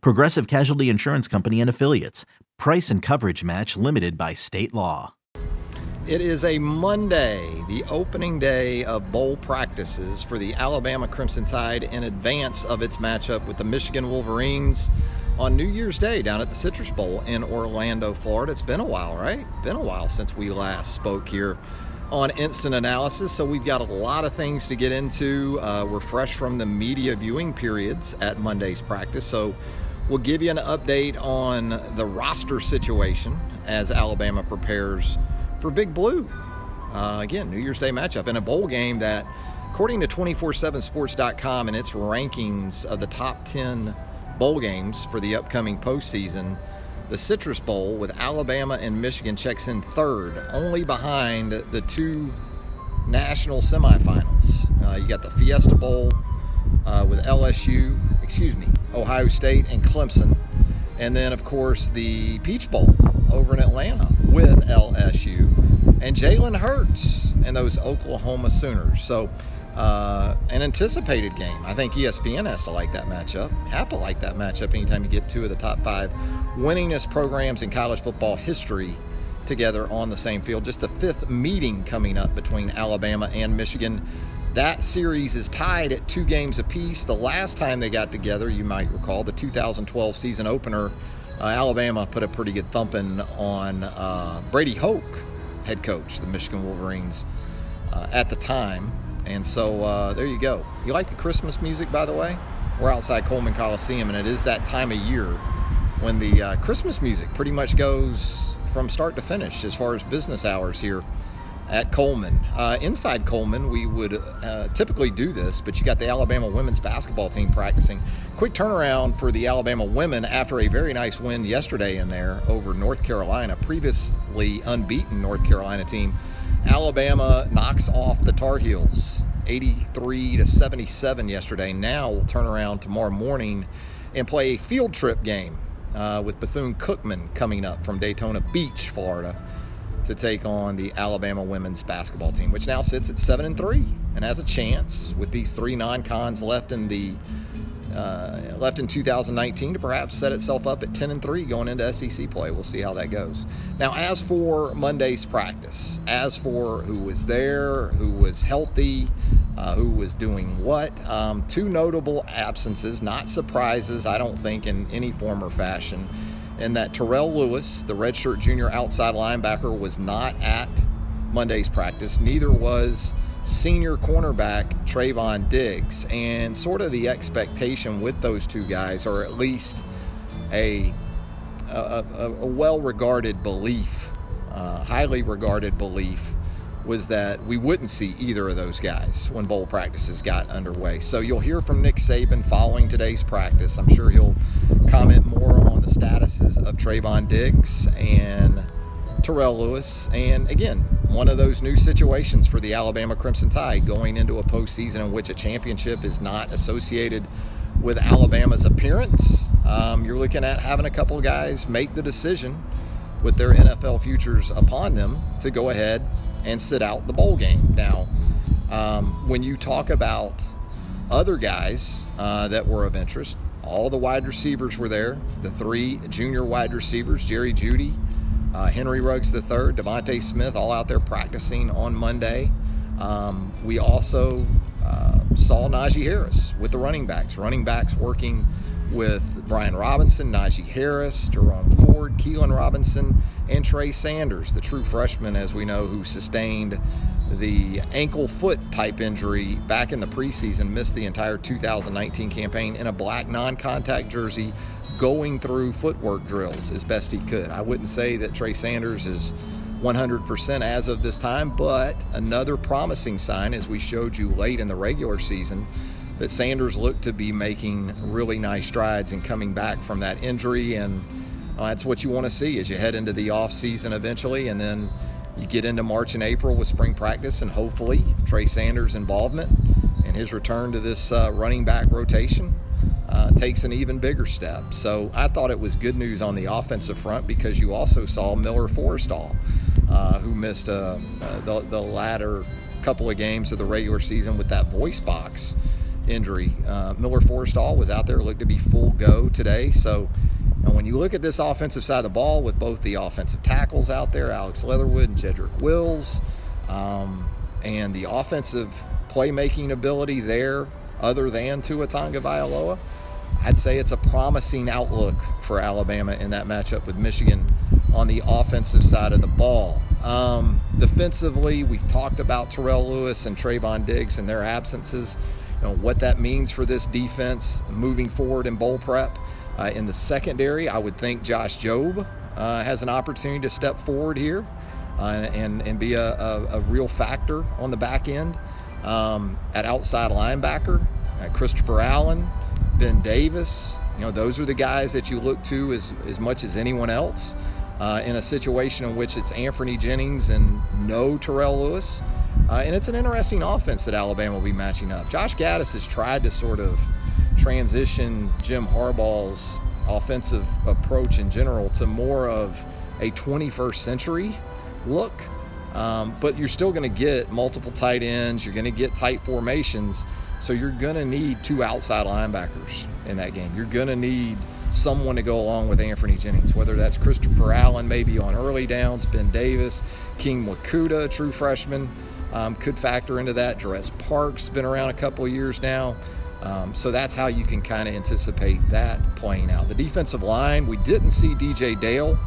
Progressive Casualty Insurance Company and Affiliates. Price and coverage match limited by state law. It is a Monday, the opening day of bowl practices for the Alabama Crimson Tide in advance of its matchup with the Michigan Wolverines on New Year's Day down at the Citrus Bowl in Orlando, Florida. It's been a while, right? Been a while since we last spoke here on instant analysis. So we've got a lot of things to get into. Uh, we're fresh from the media viewing periods at Monday's practice. So we'll give you an update on the roster situation as Alabama prepares for Big Blue. Uh, again, New Year's Day matchup in a bowl game that, according to 247sports.com and its rankings of the top 10 bowl games for the upcoming postseason, the Citrus Bowl with Alabama and Michigan checks in third, only behind the two national semifinals. Uh, you got the Fiesta Bowl uh, with LSU, excuse me, Ohio State and Clemson. And then, of course, the Peach Bowl over in Atlanta with LSU and Jalen Hurts and those Oklahoma Sooners. So, uh, an anticipated game. I think ESPN has to like that matchup. Have to like that matchup anytime you get two of the top five winningest programs in college football history together on the same field. Just the fifth meeting coming up between Alabama and Michigan. That series is tied at two games apiece. The last time they got together, you might recall, the 2012 season opener, uh, Alabama put a pretty good thumping on uh, Brady Hoke, head coach, the Michigan Wolverines, uh, at the time. And so uh, there you go. You like the Christmas music, by the way? We're outside Coleman Coliseum, and it is that time of year when the uh, Christmas music pretty much goes from start to finish as far as business hours here at Coleman. Uh, inside Coleman, we would uh, typically do this, but you got the Alabama women's basketball team practicing. Quick turnaround for the Alabama women after a very nice win yesterday in there over North Carolina, previously unbeaten North Carolina team. Alabama knocks off the Tar Heels 83 to 77 yesterday. Now we'll turn around tomorrow morning and play a field trip game uh, with Bethune Cookman coming up from Daytona Beach, Florida, to take on the Alabama women's basketball team, which now sits at seven and three and has a chance with these three non-cons left in the uh, left in 2019 to perhaps set itself up at 10 and 3 going into SEC play. We'll see how that goes. Now, as for Monday's practice, as for who was there, who was healthy, uh, who was doing what, um, two notable absences, not surprises, I don't think, in any form or fashion. In that Terrell Lewis, the redshirt junior outside linebacker, was not at Monday's practice. Neither was senior cornerback Trevon Diggs. And sort of the expectation with those two guys, or at least a, a, a, a well regarded belief, uh, highly regarded belief, was that we wouldn't see either of those guys when bowl practices got underway. So you'll hear from Nick Saban following today's practice. I'm sure he'll comment more on the statuses of Trevon Diggs and Terrell Lewis. And again, one of those new situations for the Alabama Crimson Tide going into a postseason in which a championship is not associated with Alabama's appearance. Um, you're looking at having a couple guys make the decision with their NFL futures upon them to go ahead and sit out the bowl game. Now, um, when you talk about other guys uh, that were of interest, all the wide receivers were there. The three junior wide receivers, Jerry Jeudy, uh, Henry Ruggs III, DeVonta Smith, all out there practicing on Monday. Um, we also uh, saw Najee Harris with the running backs. Running backs working with Brian Robinson, Najee Harris, Jerome Ford, Keilan Robinson, and Trey Sanders, the true freshman, as we know, who sustained the ankle foot type injury back in the preseason, missed the entire 2019 campaign in a black non contact jersey going through footwork drills as best he could. I wouldn't say that Trey Sanders is 100% as of this time, but another promising sign, as we showed you late in the regular season, that Sanders looked to be making really nice strides and coming back from that injury. And that's what you want to see as you head into the off season eventually, and then you get into March and April with spring practice, and hopefully Trey Sanders' involvement and his return to this uh, running back rotation uh, takes an even bigger step. So I thought it was good news on the offensive front because you also saw Miller Forristall, uh, who missed uh, uh, the, the latter couple of games of the regular season with that voice box injury. Uh, Miller Forristall was out there, looked to be full go today. So and when you look at this offensive side of the ball with both the offensive tackles out there, Alex Leatherwood and Jedrick Wills, um, and the offensive playmaking ability there, other than Tua Tagovailoa, I'd say it's a promising outlook for Alabama in that matchup with Michigan on the offensive side of the ball. Um, defensively, we talked about Terrell Lewis and Trevon Diggs and their absences. You know, what that means for this defense moving forward in bowl prep. Uh, in the secondary, I would think Josh Jobe uh, has an opportunity to step forward here uh, and, and be a, a, a, real factor on the back end. Um, at outside linebacker, uh, Christopher Allen, Ben Davis, you know, those are the guys that you look to as, as much as anyone else uh, in a situation in which it's Anfernee Jennings and no Terrell Lewis. Uh, and it's an interesting offense that Alabama will be matching up. Josh Gattis has tried to sort of transition Jim Harbaugh's offensive approach in general to more of a 21st century look. Um, but you're still going to get multiple tight ends, you're going to get tight formations. So you're going to need two outside linebackers in that game. You're going to need someone to go along with Anfernee Jennings, whether that's Christopher Allen, maybe on early downs, Ben Davis, King Mwikuta, true freshman, um, could factor into that. Jarez Parks been around a couple years now. Um, so that's how you can kind of anticipate that playing out. The defensive line, we didn't see DJ Dale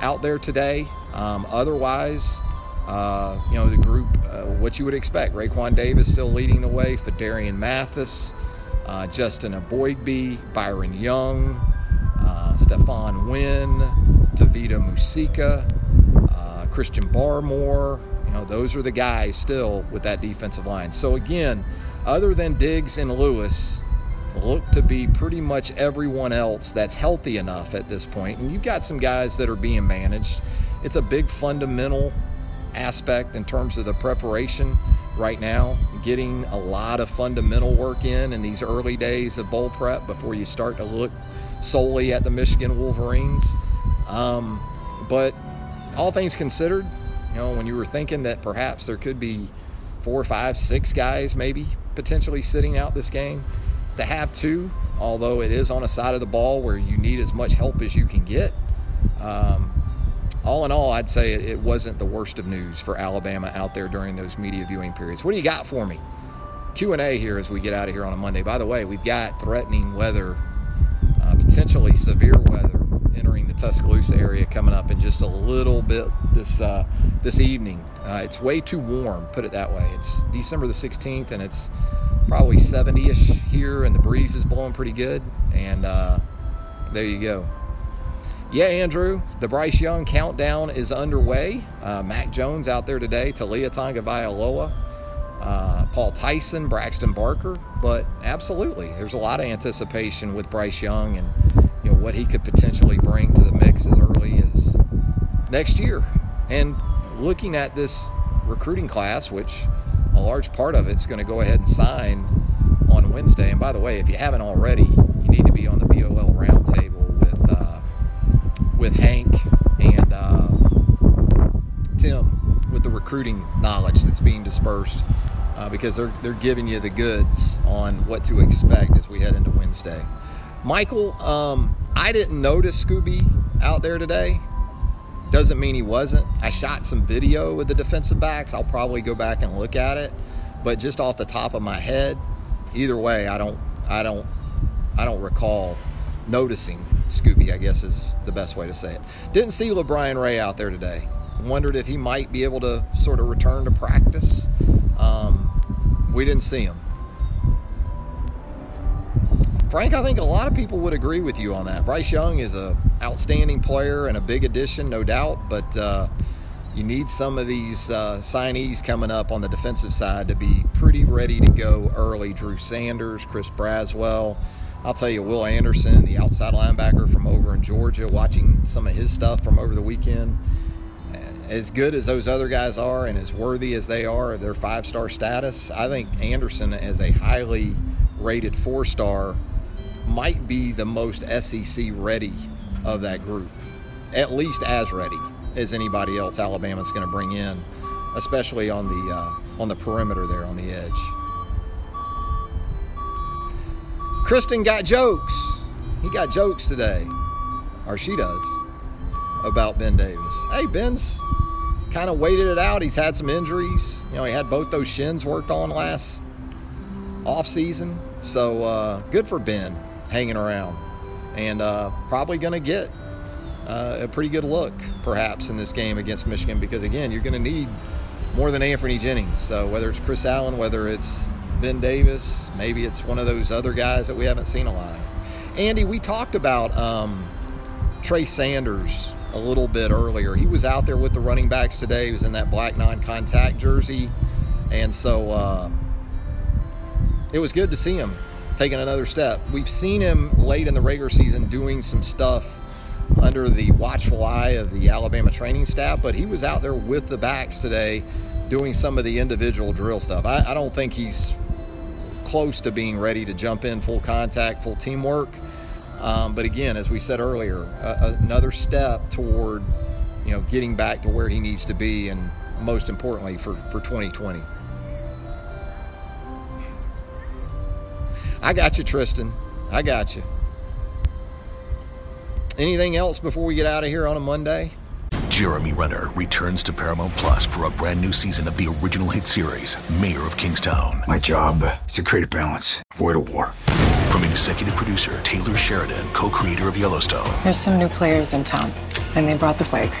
out there today. Um, otherwise, uh, you know, the group, uh, what you would expect. Raekwon Davis still leading the way, Phidarian Mathis, uh, Justin Eboigbe, Byron Young, uh, Stephon Wynn, Tevita Musika, uh, Christian Barmore. You know, those are the guys still with that defensive line. So again, other than Diggs and Lewis, look to be pretty much everyone else that's healthy enough at this point. And you've got some guys that are being managed. It's a big fundamental aspect in terms of the preparation right now, getting a lot of fundamental work in in these early days of bowl prep before you start to look solely at the Michigan Wolverines. Um, but all things considered, you know, when you were thinking that perhaps there could be four, five, six guys maybe potentially sitting out this game. To have two, although it is on a side of the ball where you need as much help as you can get. Um, all in all, I'd say it, it wasn't the worst of news for Alabama out there during those media viewing periods. What do you got for me? Q&A here as we get out of here on a Monday. By the way, we've got threatening weather, uh, potentially severe weather entering the Tuscaloosa area coming up in just a little bit this uh, this evening. Uh, it's way too warm, put it that way. It's December the 16th, and it's probably 70ish here, and the breeze is blowing pretty good. And uh, there you go. Yeah, Andrew, the Bryce Young countdown is underway. Uh, Mac Jones out there today, Taulia Tagovailoa, uh, Paul Tyson, Braxton Barker. But absolutely, there's a lot of anticipation with Bryce Young and what he could potentially bring to the mix as early as next year. And looking at this recruiting class, which a large part of it's going to go ahead and sign on Wednesday. And by the way, if you haven't already, you need to be on the BOL roundtable with uh, with Hank and uh, Tim with the recruiting knowledge that's being dispersed uh, because they're they're giving you the goods on what to expect as we head into Wednesday. Michael, um, I didn't notice Scooby out there today. Doesn't mean he wasn't. I shot some video with the defensive backs. I'll probably go back and look at it. But just off the top of my head, either way, I don't I don't I don't recall noticing Scooby, I guess is the best way to say it. Didn't see LaBryan Ray out there today. Wondered if he might be able to sort of return to practice. Um, we didn't see him. Frank, I think a lot of people would agree with you on that. Bryce Young is a outstanding player and a big addition, no doubt, but uh, you need some of these uh, signees coming up on the defensive side to be pretty ready to go early. Drew Sanders, Chris Braswell, I'll tell you, Will Anderson, the outside linebacker from over in Georgia, watching some of his stuff from over the weekend, as good as those other guys are and as worthy as they are of their five star status, I think Anderson, is a highly rated four star, might be the most SEC ready of that group, at least as ready as anybody else Alabama's going to bring in, especially on the uh, on the perimeter there on the edge. Kristen got jokes. He got jokes today, or she does, about Ben Davis. Hey, Ben's kind of waited it out. He's had some injuries. You know, he had both those shins worked on last off season. So uh, good for Ben hanging around, and uh, probably going to get uh, a pretty good look perhaps in this game against Michigan because again, you're going to need more than Anfernee Jennings. So whether it's Chris Allen, whether it's Ben Davis. Maybe it's one of those other guys that we haven't seen a lot. Andy, we talked about um, Trey Sanders a little bit earlier. He was out there with the running backs today. He was in that black non-contact jersey, and so uh, it was good to see him taking another step. We've seen him late in the regular season doing some stuff under the watchful eye of the Alabama training staff, but he was out there with the backs today doing some of the individual drill stuff. I, I don't think he's close to being ready to jump in full contact, full teamwork. Um, but again, as we said earlier, another step toward you know getting back to where he needs to be, and most importantly for for 2020. I got you, Tristan. I got you. Anything else before we get out of here on a Monday? Jeremy Renner returns to Paramount Plus for a brand new season of the original hit series, Mayor of Kingstown. My job is to create a balance, avoid a war. From executive producer Taylor Sheridan, co creator of Yellowstone. There's some new players in town, and they brought the plague.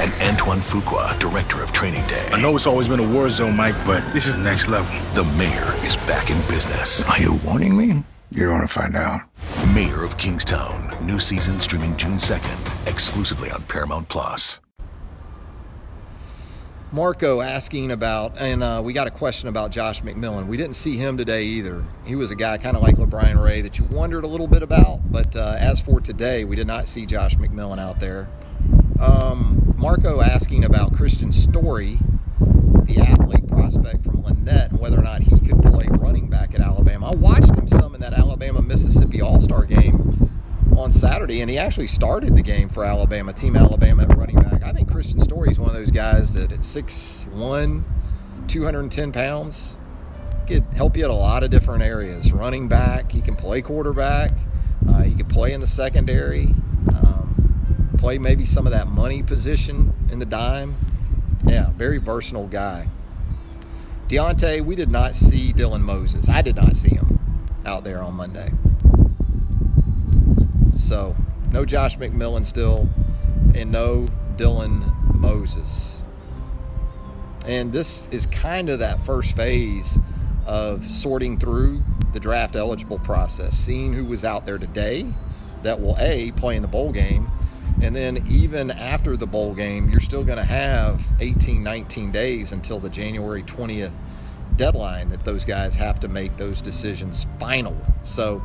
And Antoine Fuqua, director of Training Day. I know it's always been a war zone, Mike, but this is next level. The mayor is back in business. Are you warning me? You're going to find out. Mayor of Kingstown. New season streaming June 2nd, exclusively on Paramount Plus. Marco asking about, and uh, we got a question about Josh McMillon. We didn't see him today either. He was a guy kind of like LaBryan Ray that you wondered a little bit about, but uh, as for today, we did not see Josh McMillon out there. Um, Marco asking about Kristian Story, the athlete prospect from Lanett, and whether or not he could play running back at Alabama. I watched him some in that Alabama Mississippi All Star game on Saturday, and he actually started the game for Alabama, Team Alabama at running back. I think Kristian Story is one of those guys that at 6'1, 210 pounds, could help you at a lot of different areas. Running back, he can play quarterback, uh, he can play in the secondary, play maybe some of that money position in the dime. Yeah, very versatile guy. Deontay, we did not see Dylan Moses. I did not see him out there on Monday. So, no Josh McMillon still, and no Dylan Moses. And this is kind of that first phase of sorting through the draft eligible process, seeing who was out there today that will A, play in the bowl game, and then even after the bowl game, you're still going to have 18, 19 days until the January 20th deadline that those guys have to make those decisions final. So,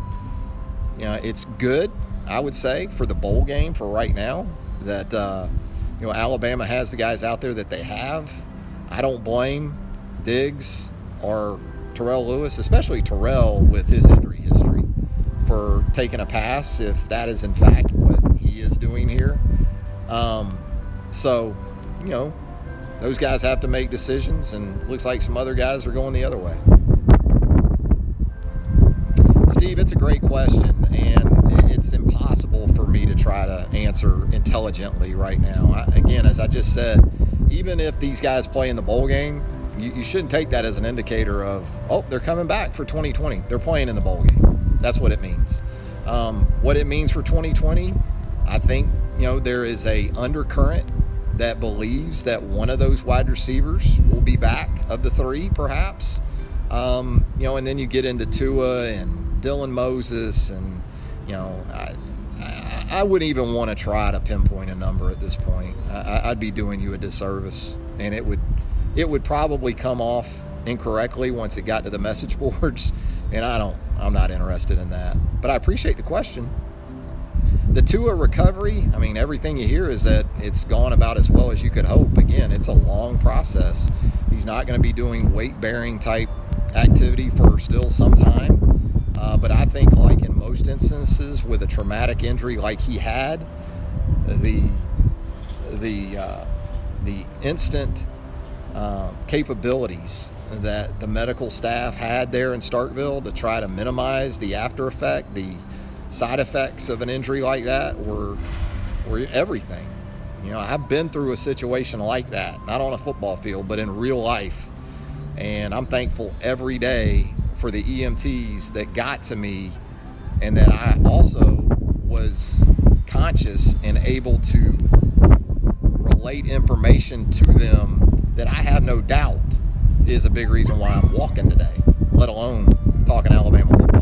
you know, it's good I would say, for the bowl game for right now. That uh, you know Alabama has the guys out there that they have. I don't blame Diggs or Terrell Lewis, especially Terrell with his injury history, for taking a pass if that is in fact he is doing here. Um, so, you know, those guys have to make decisions, and looks like some other guys are going the other way. Steve, it's a great question, and it's impossible for me to try to answer intelligently right now. I, again, as I just said, even if these guys play in the bowl game, you, you, shouldn't take that as an indicator of, oh, they're coming back for 2020. They're playing in the bowl game. That's what it means. Um, what it means for 2020, I think, you know, there is a undercurrent that believes that one of those wide receivers will be back of the three, perhaps. Um, you know, and then you get into Tua and Dylan Moses and you know, I, I, wouldn't even want to try to pinpoint a number at this point. I, I'd be doing you a disservice, and it would, it would probably come off incorrectly once it got to the message boards And I don't, I'm not interested in that. But I appreciate the question. The Tua recovery, I mean, everything you hear is that it's gone about as well as you could hope. Again, it's a long process. He's not going to be doing weight bearing type activity for still some time. Uh, but I think, like in most instances, with a traumatic injury like he had, the the uh, the instant uh, capabilities that the medical staff had there in Starkville to try to minimize the after effect, the side effects of an injury like that were were everything. You know, I've been through a situation like that, not on a football field, but in real life. And I'm thankful every day for the EMTs that got to me and that I also was conscious and able to relate information to them that I have no doubt is a big reason why I'm walking today, let alone talking Alabama football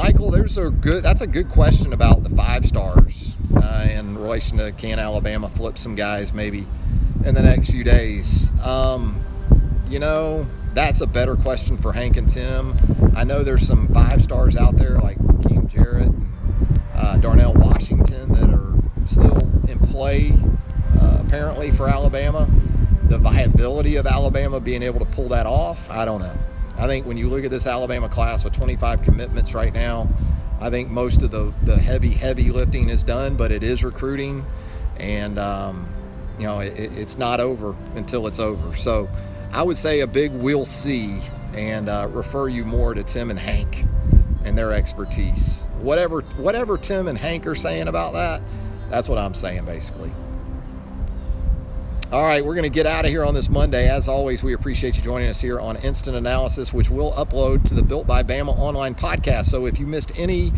Michael, good. That's a good question about the five stars uh, in relation to can Alabama flip some guys maybe in the next few days. Um, you know, that's a better question for Hank and Tim. I know there's some five stars out there like Rakim Jarrett, and, uh, Darnell Washington that are still in play uh, apparently for Alabama. The viability of Alabama being able to pull that off, I don't know. I think when you look at this Alabama class with 25 commitments right now, I think most of the, the heavy, heavy lifting is done, but it is recruiting. And, um, you know, it, it's not over until it's over. So I would say a big we'll see and uh, refer you more to Tim and Hank and their expertise. Whatever, whatever Tim and Hank are saying about that, that's what I'm saying basically. All right, we're going to get out of here on this Monday. As always, we appreciate you joining us here on Instant Analysis, which we'll upload to the Built by Bama online podcast. So if you missed any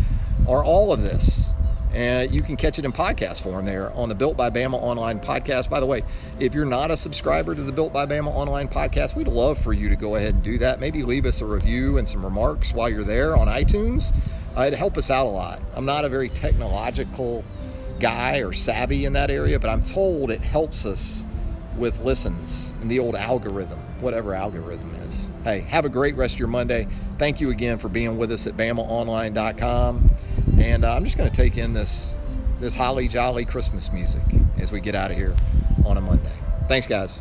or all of this, uh, you can catch it in podcast form there on the Built by Bama online podcast. By the way, if you're not a subscriber to the Built by Bama online podcast, we'd love for you to go ahead and do that. Maybe leave us a review and some remarks while you're there on iTunes. Uh, it'd help us out a lot. I'm not a very technological guy or savvy in that area, but I'm told it helps us with listens and the old algorithm, whatever algorithm is. Hey, have a great rest of your Monday. Thank you again for being with us at BamaOnline.com. And uh, I'm just going to take in this this holly jolly Christmas music as we get out of here on a Monday. Thanks, guys.